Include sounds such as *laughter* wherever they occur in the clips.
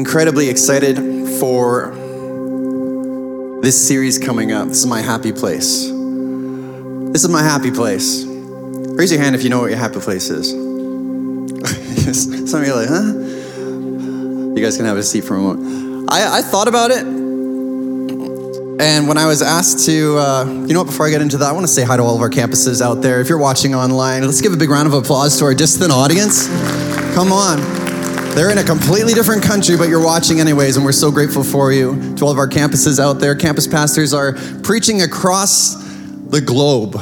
incredibly excited for this series coming up. This is my happy place. This is my happy place. Raise your hand if you know what your happy place is. *laughs* Some of you are like, huh? You guys can have a seat for a moment. I, I thought about it, and when I was asked to, uh, you know what, before I get into that, I want to say hi to all of our campuses out there. If you're watching online, let's give a big round of applause to our distant audience. Come on. They're in a completely different country, but you're watching anyways, and we're so grateful for you. To all of our campuses out there, campus pastors are preaching across the globe,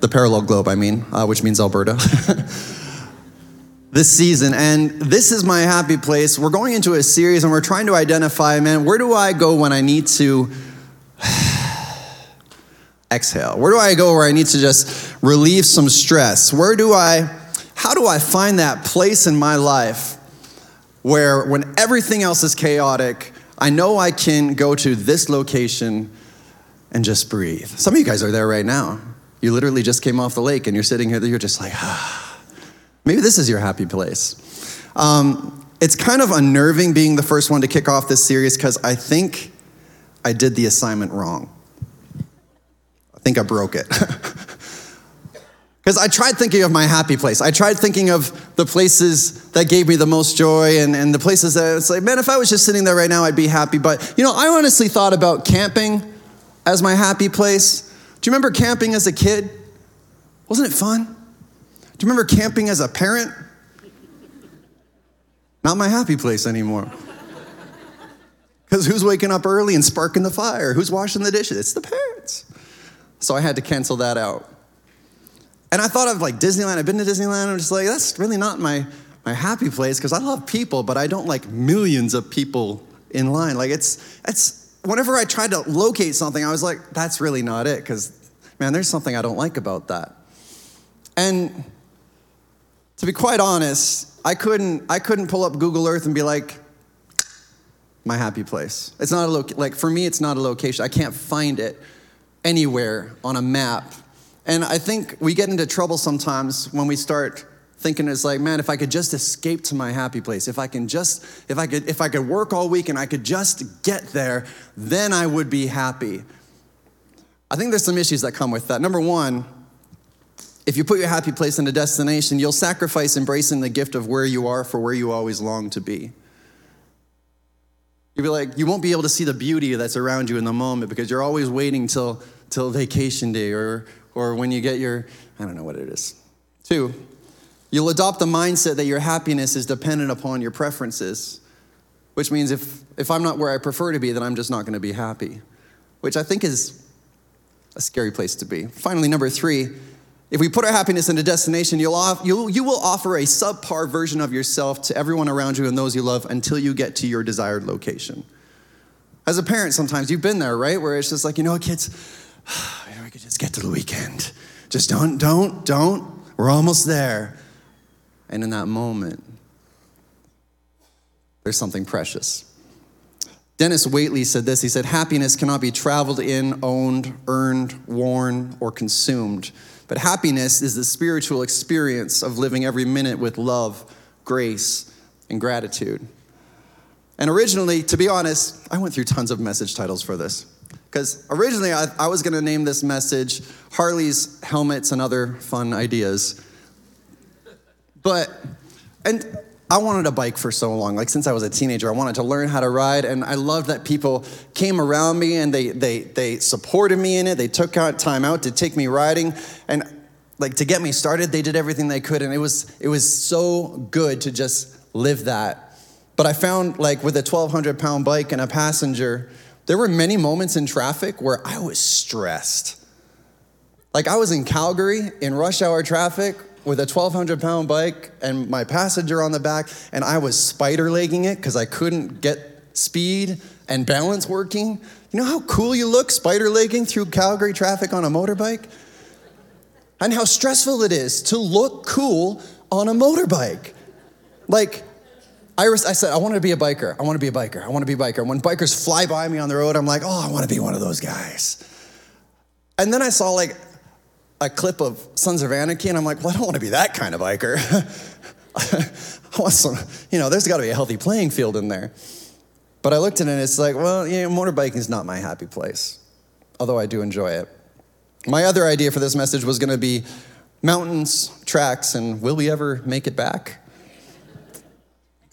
the parallel globe, I mean, uh, which means Alberta. *laughs* this season, and this is my happy place. We're going into a series and we're trying to identify, man, where do I go when I need to *sighs* exhale? Where do I go where I need to just relieve some stress? Where do I, how do I find that place in my life where when everything else is chaotic, I know I can go to this location and just breathe? Some of you guys are there right now. You literally just came off the lake and you're sitting here, you're just like, ah. Maybe this is your happy place. Um, it's kind of unnerving being the first one to kick off this series because I think I did the assignment wrong. I think I broke it. *laughs* Because I tried thinking of my happy place. I tried thinking of the places that gave me the most joy and, and the places that it's like, man, if I was just sitting there right now, I'd be happy. But, you know, I honestly thought about camping as my happy place. Do you remember camping as a kid? Wasn't it fun? Do you remember camping as a parent? Not my happy place anymore. Because who's waking up early and sparking the fire? Who's washing the dishes? It's the parents. So I had to cancel that out. And I thought of like Disneyland. I've been to Disneyland. I'm just like, that's really not my, my happy place because I love people, but I don't like millions of people in line. Like it's, it's, whenever I tried to locate something, I was like, that's really not it because, man, there's something I don't like about that. And to be quite honest, I couldn't, I couldn't pull up Google Earth and be like, my happy place. It's not a loc- like for me, it's not a location. I can't find it anywhere on a map. And I think we get into trouble sometimes when we start thinking it's like, man, if I could just escape to my happy place, if I can just, if I could, if I could work all week and I could just get there, then I would be happy. I think there's some issues that come with that. Number one, if you put your happy place in a destination, you'll sacrifice embracing the gift of where you are for where you always long to be. You'll be like, you won't be able to see the beauty that's around you in the moment because you're always waiting till, till vacation day or, or when you get your, I don't know what it is. Two, you'll adopt the mindset that your happiness is dependent upon your preferences, which means if, if I'm not where I prefer to be, then I'm just not going to be happy, which I think is a scary place to be. Finally, number three, if we put our happiness in a destination, you'll, off, you'll, you will offer a subpar version of yourself to everyone around you and those you love until you get to your desired location. As a parent, sometimes you've been there, right? Where it's just like, you know, kids, *sighs* we could just get to the weekend. Just don't, don't, don't. We're almost there. And in that moment, there's something precious. Dennis Waitley said this. He said, Happiness cannot be traveled in, owned, earned, worn, or consumed. But happiness is the spiritual experience of living every minute with love, grace, and gratitude. And originally, to be honest, I went through tons of message titles for this. Because originally, I, I was going to name this message Harley's Helmets and Other Fun Ideas. But, and I wanted a bike for so long. Like since I was a teenager, I wanted to learn how to ride, and I loved that people came around me and they they they supported me in it. They took out time out to take me riding, and like to get me started, they did everything they could, and it was it was so good to just live that. But I found like with a 1,200 pound bike and a passenger, there were many moments in traffic where I was stressed. Like I was in Calgary in rush hour traffic with a 1,200 pound bike and my passenger on the back, and I was spider legging it because I couldn't get speed and balance working. You know how cool you look spider legging through Calgary traffic on a motorbike? And how stressful it is to look cool on a motorbike. Like, I, I said, I want to be a biker. I want to be a biker. I want to be a biker. When bikers fly by me on the road, I'm like, oh, I want to be one of those guys. And then I saw like a clip of Sons of Anarchy, and I'm like, well, I don't want to be that kind of biker. *laughs* I want some, you know, there's got to be a healthy playing field in there. But I looked at it and it's like, well, you know, motorbiking is not my happy place, although I do enjoy it. My other idea for this message was going to be mountains, tracks, and will we ever make it back?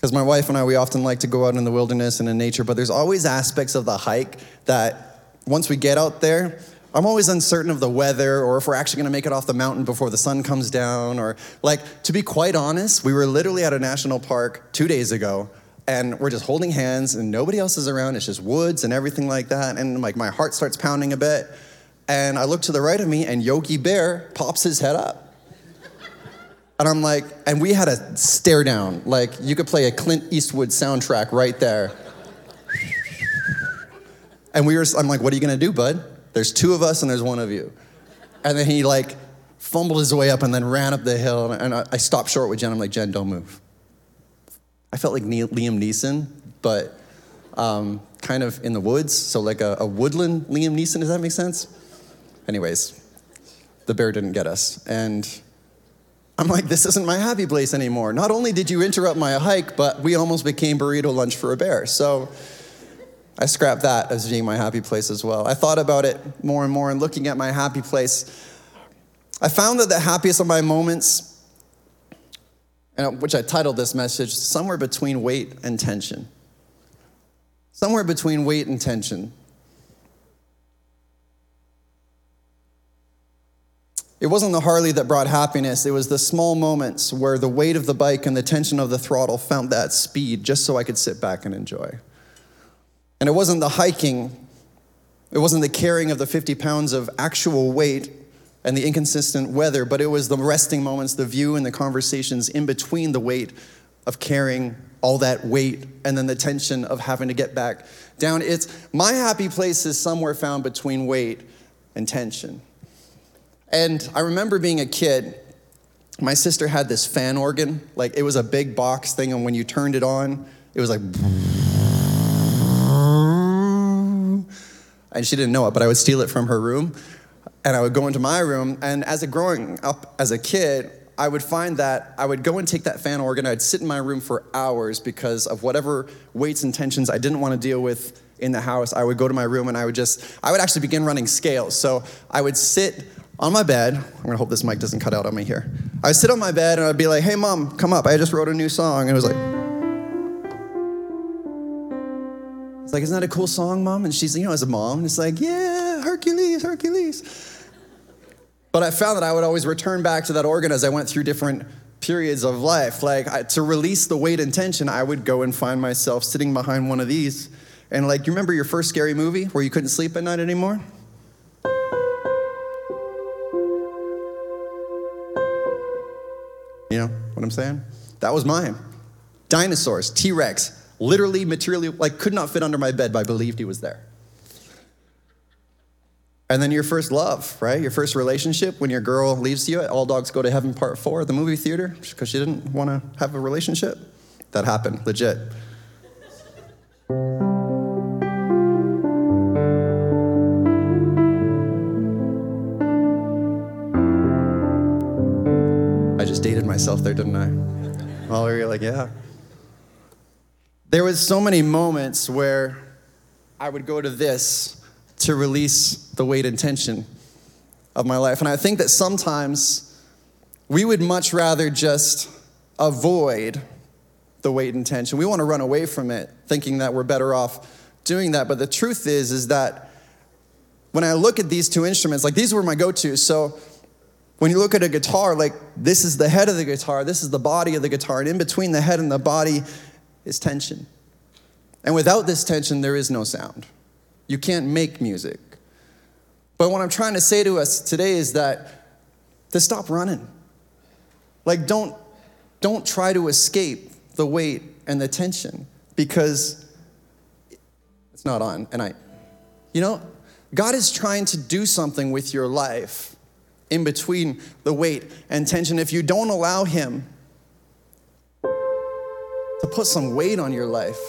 Because my wife and I, we often like to go out in the wilderness and in nature, but there's always aspects of the hike that once we get out there, I'm always uncertain of the weather or if we're actually gonna make it off the mountain before the sun comes down. Or, like, to be quite honest, we were literally at a national park two days ago and we're just holding hands and nobody else is around. It's just woods and everything like that. And, like, my heart starts pounding a bit. And I look to the right of me and Yogi Bear pops his head up. And I'm like, and we had a stare down. Like, you could play a Clint Eastwood soundtrack right there. And we were, I'm like, what are you gonna do, bud? There's two of us and there's one of you. And then he like fumbled his way up and then ran up the hill. And I, stopped short with Jen. I'm like, Jen, don't move. I felt like Liam Neeson, but um, kind of in the woods. So like a, a woodland Liam Neeson. Does that make sense? Anyways, the bear didn't get us. And I'm like, this isn't my happy place anymore. Not only did you interrupt my hike, but we almost became burrito lunch for a bear. So I scrapped that as being my happy place as well. I thought about it more and more and looking at my happy place. I found that the happiest of my moments, uh, which I titled this message, Somewhere Between Weight and Tension. Somewhere between weight and tension. It wasn't the Harley that brought happiness. It was the small moments where the weight of the bike and the tension of the throttle found that speed just so I could sit back and enjoy. And it wasn't the hiking, it wasn't the carrying of the 50 pounds of actual weight and the inconsistent weather, but it was the resting moments, the view and the conversations in between the weight of carrying all that weight and then the tension of having to get back down. It's my happy place is somewhere found between weight and tension. And I remember being a kid, my sister had this fan organ, like it was a big box thing, and when you turned it on, it was like and she didn't know it, but I would steal it from her room. And I would go into my room. And as a growing up as a kid, I would find that I would go and take that fan organ. I'd sit in my room for hours because of whatever weights and tensions I didn't want to deal with in the house. I would go to my room and I would just, I would actually begin running scales. So I would sit on my bed. I'm gonna hope this mic doesn't cut out on me here. I would sit on my bed and I'd be like, hey, mom, come up. I just wrote a new song. And it was like, It's like, isn't that a cool song, mom? And she's, you know, as a mom, it's like, yeah, Hercules, Hercules. But I found that I would always return back to that organ as I went through different periods of life. Like I, to release the weight and tension, I would go and find myself sitting behind one of these. And like, you remember your first scary movie where you couldn't sleep at night anymore? What I'm saying? That was mine. Dinosaurs, T Rex, literally, materially, like could not fit under my bed, but I believed he was there. And then your first love, right? Your first relationship when your girl leaves you at All Dogs Go to Heaven Part 4 the movie theater because she didn't want to have a relationship. That happened, legit. I just dated myself there, didn't I? Well, you're like, yeah. There was so many moments where I would go to this to release the weight and tension of my life. And I think that sometimes we would much rather just avoid the weight and tension. We want to run away from it, thinking that we're better off doing that. But the truth is, is that when I look at these two instruments, like these were my go-tos. So when you look at a guitar, like this is the head of the guitar, this is the body of the guitar, and in between the head and the body is tension. And without this tension, there is no sound. You can't make music. But what I'm trying to say to us today is that to stop running. Like don't don't try to escape the weight and the tension because it's not on. And I you know, God is trying to do something with your life in between the weight and tension. If you don't allow him to put some weight on your life,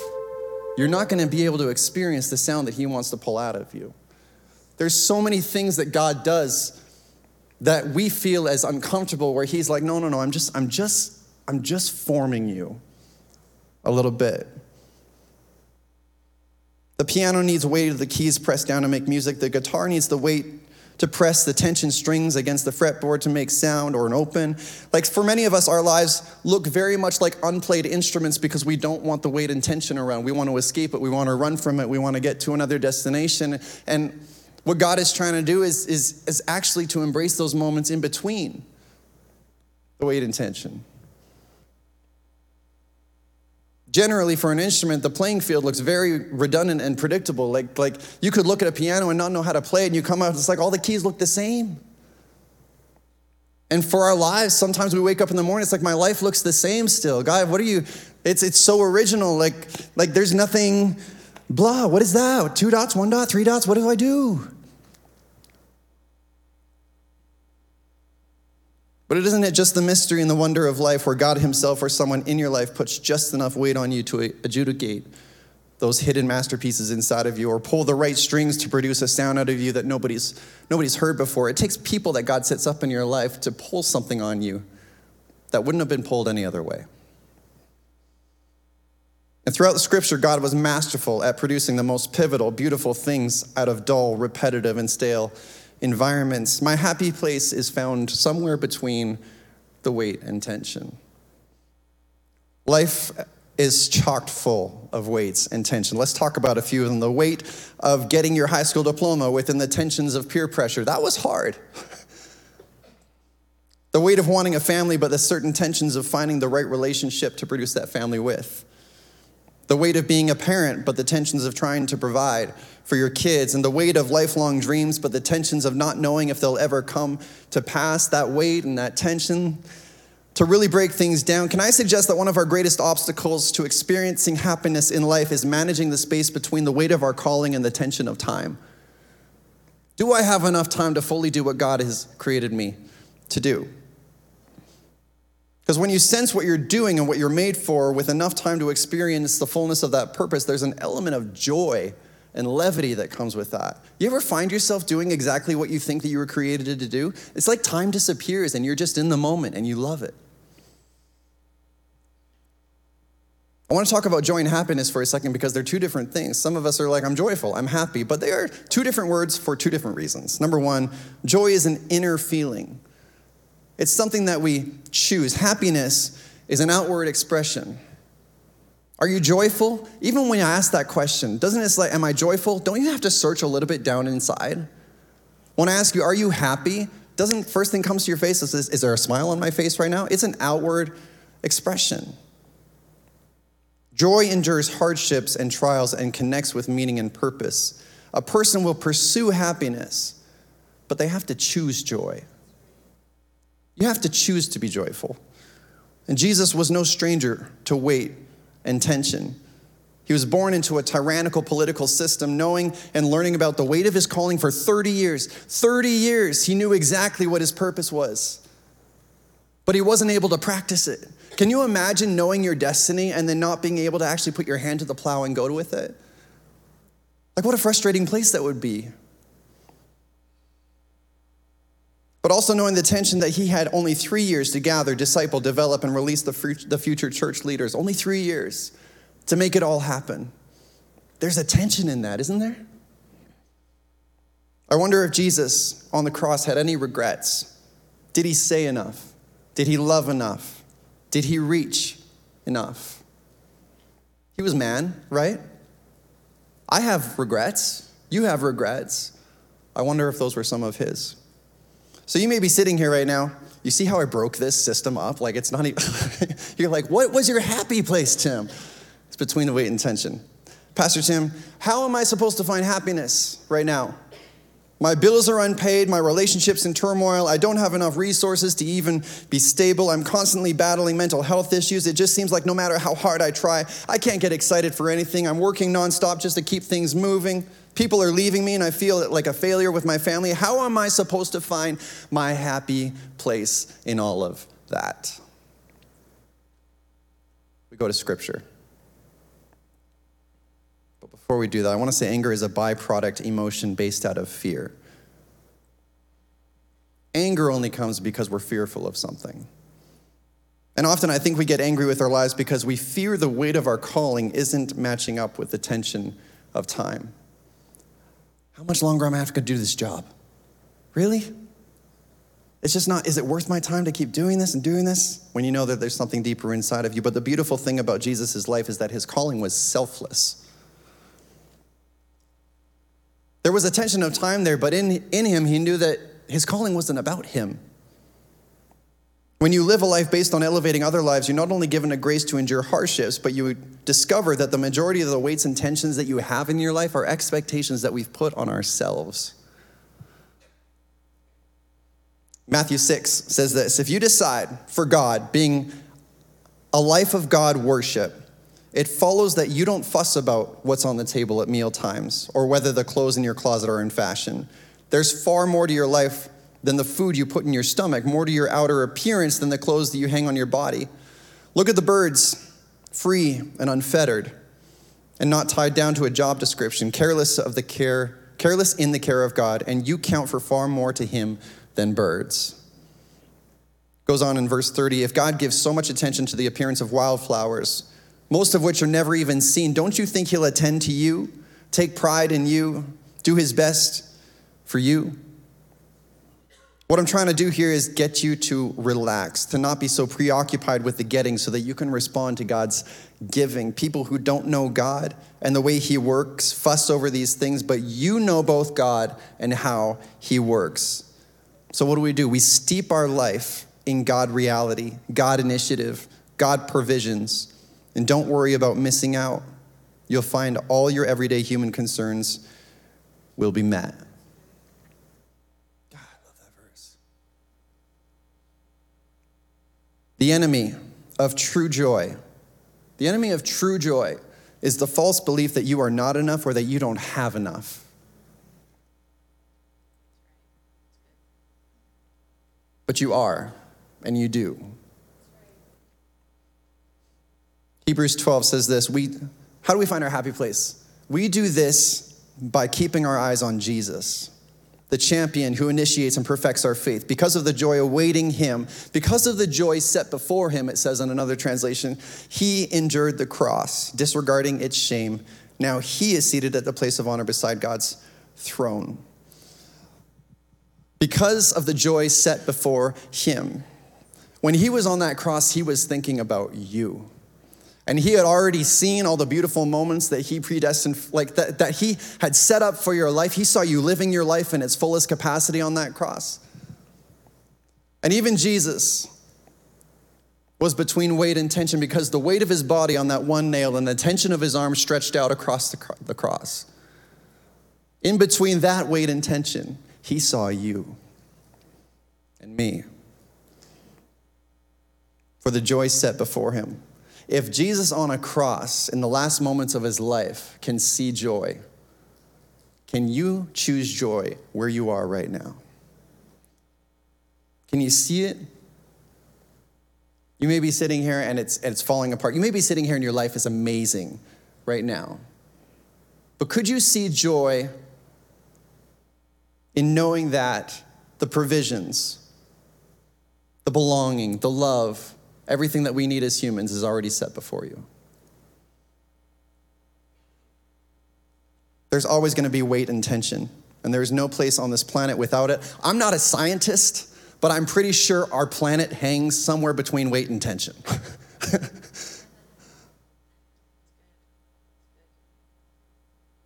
you're not going to be able to experience the sound that He wants to pull out of you. There's so many things that God does that we feel as uncomfortable where He's like, no, no, no, I'm just, I'm just I'm just forming you a little bit. The piano needs weight of the keys pressed down to make music. The guitar needs the weight to press the tension strings against the fretboard to make sound or an open. Like for many of us, our lives look very much like unplayed instruments because we don't want the weight and tension around. We want to escape it, we want to run from it, we want to get to another destination. And what God is trying to do is, is, is actually to embrace those moments in between the weight and tension. Generally, for an instrument, the playing field looks very redundant and predictable. Like, like you could look at a piano and not know how to play it, and you come out, it's like all the keys look the same. And for our lives, sometimes we wake up in the morning, it's like my life looks the same still. God, what are you? It's, it's so original. Like, like there's nothing blah. What is that? Two dots, one dot, three dots. What do I do? But isn't it just the mystery and the wonder of life where God Himself or someone in your life puts just enough weight on you to adjudicate those hidden masterpieces inside of you or pull the right strings to produce a sound out of you that nobody's, nobody's heard before. It takes people that God sets up in your life to pull something on you that wouldn't have been pulled any other way. And throughout the scripture, God was masterful at producing the most pivotal, beautiful things out of dull, repetitive, and stale environments. My happy place is found somewhere between the weight and tension. Life is chocked full of weights and tension. Let's talk about a few of them. The weight of getting your high school diploma within the tensions of peer pressure. That was hard. the weight of wanting a family, but the certain tensions of finding the right relationship to produce that family with. The weight of being a parent, but the tensions of trying to provide for your kids, and the weight of lifelong dreams, but the tensions of not knowing if they'll ever come to pass, that weight and that tension to really break things down, can I suggest that one of our greatest obstacles to experiencing happiness in life is managing the space between the weight of our calling and the tension of time? Do I have enough time to fully do what God has created me to do? Because when you sense what you're doing and what you're made for with enough time to experience the fullness of that purpose, there's an element of joy and levity that comes with that. You ever find yourself doing exactly what you think that you were created to do? It's like time disappears and you're just in the moment and you love it. I want to talk about joy and happiness for a second because they're two different things. Some of us are like, I'm joyful, I'm happy, but they are two different words for two different reasons. Number one, joy is an inner feeling, it's something that we choose. Happiness is an outward expression. Are you joyful? Even when I ask that question, doesn't it like, am I joyful? Don't you have to search a little bit down inside? When I ask you, are you happy? Doesn't first thing comes to your face is, is there a smile on my face right now? It's an outward expression. Joy endures hardships and trials and connects with meaning and purpose. A person will pursue happiness, but they have to choose joy. You have to choose to be joyful. And Jesus was no stranger to weight and tension. He was born into a tyrannical political system, knowing and learning about the weight of his calling for 30 years. 30 years, he knew exactly what his purpose was, but he wasn't able to practice it. Can you imagine knowing your destiny and then not being able to actually put your hand to the plow and go with it? Like, what a frustrating place that would be. But also knowing the tension that he had only three years to gather, disciple, develop, and release the future church leaders. Only three years to make it all happen. There's a tension in that, isn't there? I wonder if Jesus on the cross had any regrets. Did he say enough? Did he love enough? Did he reach enough? He was man, right? I have regrets. You have regrets. I wonder if those were some of his. So you may be sitting here right now. You see how I broke this system up? Like it's not even, *laughs* you're like, what was your happy place, Tim? It's between the weight and tension. Pastor Tim, how am I supposed to find happiness right now? My bills are unpaid, my relationship's in turmoil, I don't have enough resources to even be stable, I'm constantly battling mental health issues. It just seems like no matter how hard I try, I can't get excited for anything. I'm working nonstop just to keep things moving. People are leaving me and I feel like a failure with my family. How am I supposed to find my happy place in all of that? We go to scripture. Before we do that, I want to say anger is a byproduct emotion based out of fear. Anger only comes because we're fearful of something. And often I think we get angry with our lives because we fear the weight of our calling isn't matching up with the tension of time. How much longer am I have to do this job? Really? It's just not, is it worth my time to keep doing this and doing this when you know that there's something deeper inside of you? But the beautiful thing about Jesus' life is that his calling was selfless. There was a tension of time there, but in, in him, he knew that his calling wasn't about him. When you live a life based on elevating other lives, you're not only given a grace to endure hardships, but you discover that the majority of the weights and tensions that you have in your life are expectations that we've put on ourselves. Matthew 6 says this If you decide for God, being a life of God worship, it follows that you don't fuss about what's on the table at meal times or whether the clothes in your closet are in fashion. There's far more to your life than the food you put in your stomach, more to your outer appearance than the clothes that you hang on your body. Look at the birds, free and unfettered, and not tied down to a job description, careless of the care, careless in the care of God, and you count for far more to him than birds. Goes on in verse 30 if God gives so much attention to the appearance of wildflowers, most of which are never even seen, don't you think He'll attend to you, take pride in you, do His best for you? What I'm trying to do here is get you to relax, to not be so preoccupied with the getting so that you can respond to God's giving. People who don't know God and the way He works fuss over these things, but you know both God and how He works. So, what do we do? We steep our life in God reality, God initiative, God provisions, and don't worry about missing out. You'll find all your everyday human concerns will be met. God, I love that verse. The enemy of true joy, the enemy of true joy is the false belief that you are not enough or that you don't have enough. but you are, and you do. Hebrews 12 says this we, How do we find our happy place? We do this by keeping our eyes on Jesus, the champion who initiates and perfects our faith. Because of the joy awaiting him, because of the joy set before him, it says in another translation, he endured the cross, disregarding its shame. Now he is seated at the place of honor beside God's throne because of the joy set before him. When he was on that cross, he was thinking about you. And he had already seen all the beautiful moments that he predestined, like that, that he had set up for your life. He saw you living your life in its fullest capacity on that cross. And even Jesus was between weight and tension because the weight of his body on that one nail and the tension of his arm stretched out across the cross. In between that weight and tension, he saw you and me for the joy set before him. If Jesus on a cross in the last moments of his life can see joy, can you choose joy where you are right now? Can you see it? You may be sitting here and it's, and it's falling apart. You may be sitting here and your life is amazing right now. But could you see joy in knowing that the provisions, the belonging, the love, everything that we need as humans is already set before you. There's always going to be weight and tension, and there's no place on this planet without it. I'm not a scientist, but I'm pretty sure our planet hangs somewhere between weight and tension. *laughs*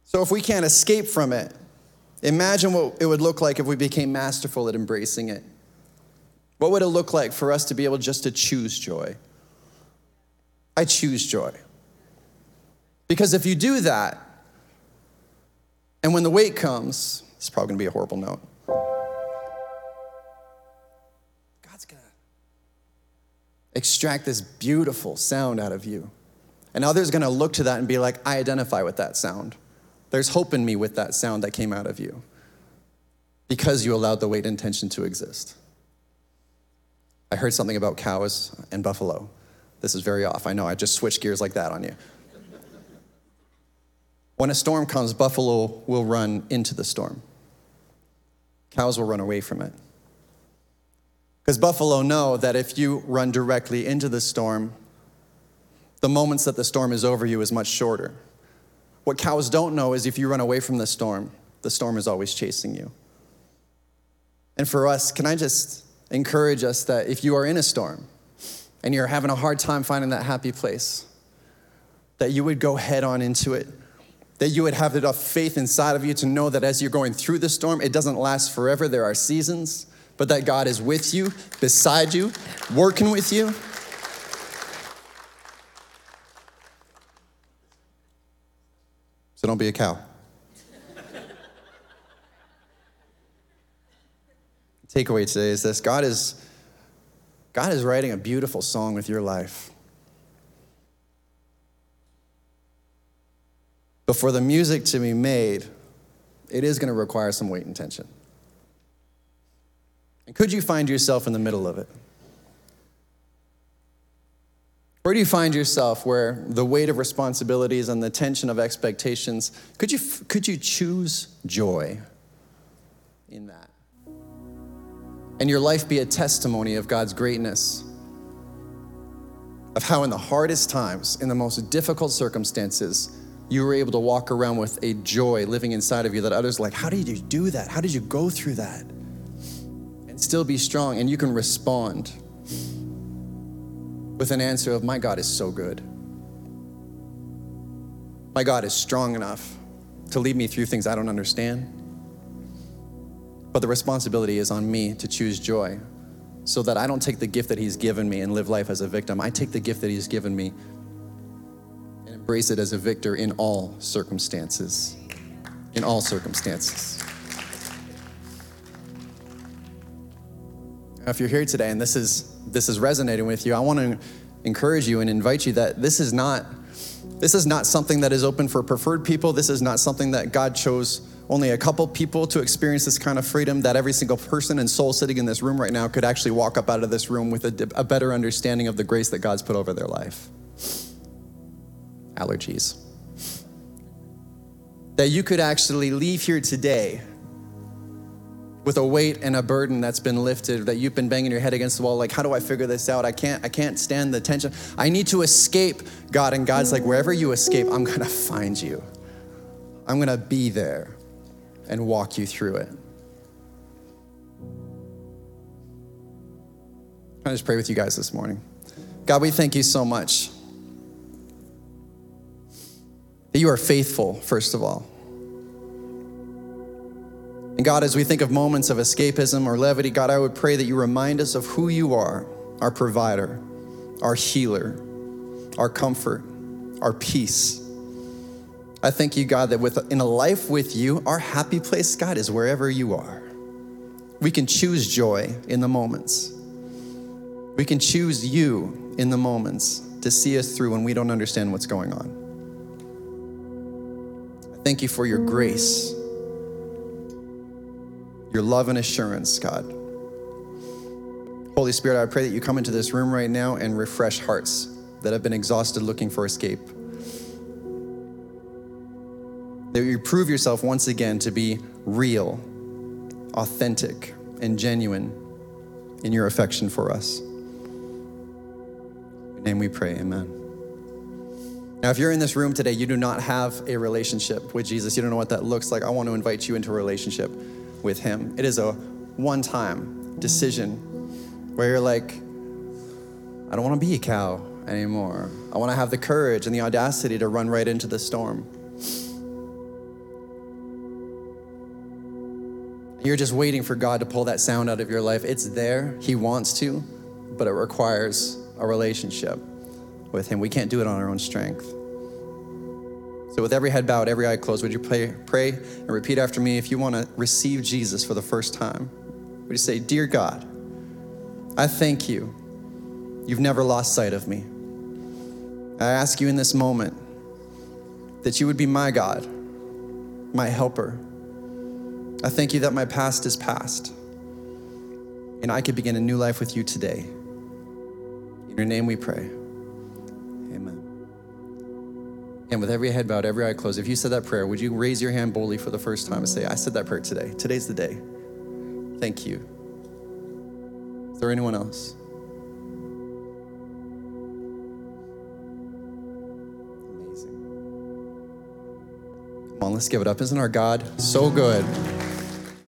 so if we can't escape from it, Imagine what it would look like if we became masterful at embracing it. What would it look like for us to be able just to choose joy? I choose joy. Because if you do that, and when the weight comes, it's probably gonna be a horrible note. God's gonna extract this beautiful sound out of you. And others are gonna look to that and be like, I identify with that sound. There's hope in me with that sound that came out of you because you allowed the weight intention to exist. I heard something about cows and buffalo. This is very off. I know, I just switched gears like that on you. When a storm comes, buffalo will run into the storm, cows will run away from it. Because buffalo know that if you run directly into the storm, the moments that the storm is over you is much shorter. What cows don't know is if you run away from the storm, the storm is always chasing you. And for us, can I just encourage us that if you are in a storm and you're having a hard time finding that happy place, that you would go head on into it. That you would have enough faith inside of you to know that as you're going through the storm, it doesn't last forever. There are seasons, but that God is with you, beside you, working with you. So don't be a cow. Takeaway today is this God is, God is writing a beautiful song with your life. But for the music to be made, it is going to require some weight and tension. And could you find yourself in the middle of it? Where do you find yourself where the weight of responsibilities and the tension of expectations, could you, could you choose joy in that? And your life be a testimony of God's greatness, of how in the hardest times, in the most difficult circumstances, you were able to walk around with a joy living inside of you that others like, how did you do that? How did you go through that? And still be strong, and you can respond with an answer of, My God is so good. My God is strong enough to lead me through things I don't understand. But the responsibility is on me to choose joy so that I don't take the gift that He's given me and live life as a victim. I take the gift that He's given me and embrace it as a victor in all circumstances. In all circumstances. Now, if you're here today and this is this is resonating with you, I want to encourage you and invite you that this is not this is not something that is open for preferred people. This is not something that God chose only a couple people to experience this kind of freedom that every single person and soul sitting in this room right now could actually walk up out of this room with a, a better understanding of the grace that God's put over their life. Allergies. That you could actually leave here today with a weight and a burden that's been lifted that you've been banging your head against the wall like how do i figure this out? I can't i can't stand the tension. I need to escape god and god's like wherever you escape i'm to find you. I'm to be there and walk you through it i just pray with you guys this morning god we thank you so much that you are faithful, first of all. And God, as we think of moments of escapism or levity, God, I would pray that you remind us of who you are our provider, our healer, our comfort, our peace. I thank you, God, that with, in a life with you, our happy place, God, is wherever you are. We can choose joy in the moments. We can choose you in the moments to see us through when we don't understand what's going on. I thank you for your grace, your love and assurance, God. Holy Spirit, I pray that you come into this room right now and refresh hearts that have been exhausted looking for escape. That you prove yourself once again to be real, authentic, and genuine in your affection for us. Name we pray, amen. Now, if you're in this room today, you do not have a relationship with Jesus, you don't know what that looks like, I want to invite you into a relationship with Him. It is a one time decision where you're like, I don't want to be a cow anymore. I want to have the courage and the audacity to run right into the storm. You're just waiting for God to pull that sound out of your life. It's there, He wants to, but it requires a relationship with Him. We can't do it on our own strength. So, with every head bowed, every eye closed, would you pray, pray and repeat after me if you want to receive Jesus for the first time? Would you say, Dear God, I thank you. You've never lost sight of me. I ask you in this moment that you would be my God, my helper. I thank you that my past is past and I could begin a new life with you today. In your name we pray. Amen. And with every head bowed, every eye closed, if you said that prayer, would you raise your hand boldly for the first time and say, I said that prayer today? Today's the day. Thank you. Is there anyone else? Come on, let's give it up. Isn't our God so good?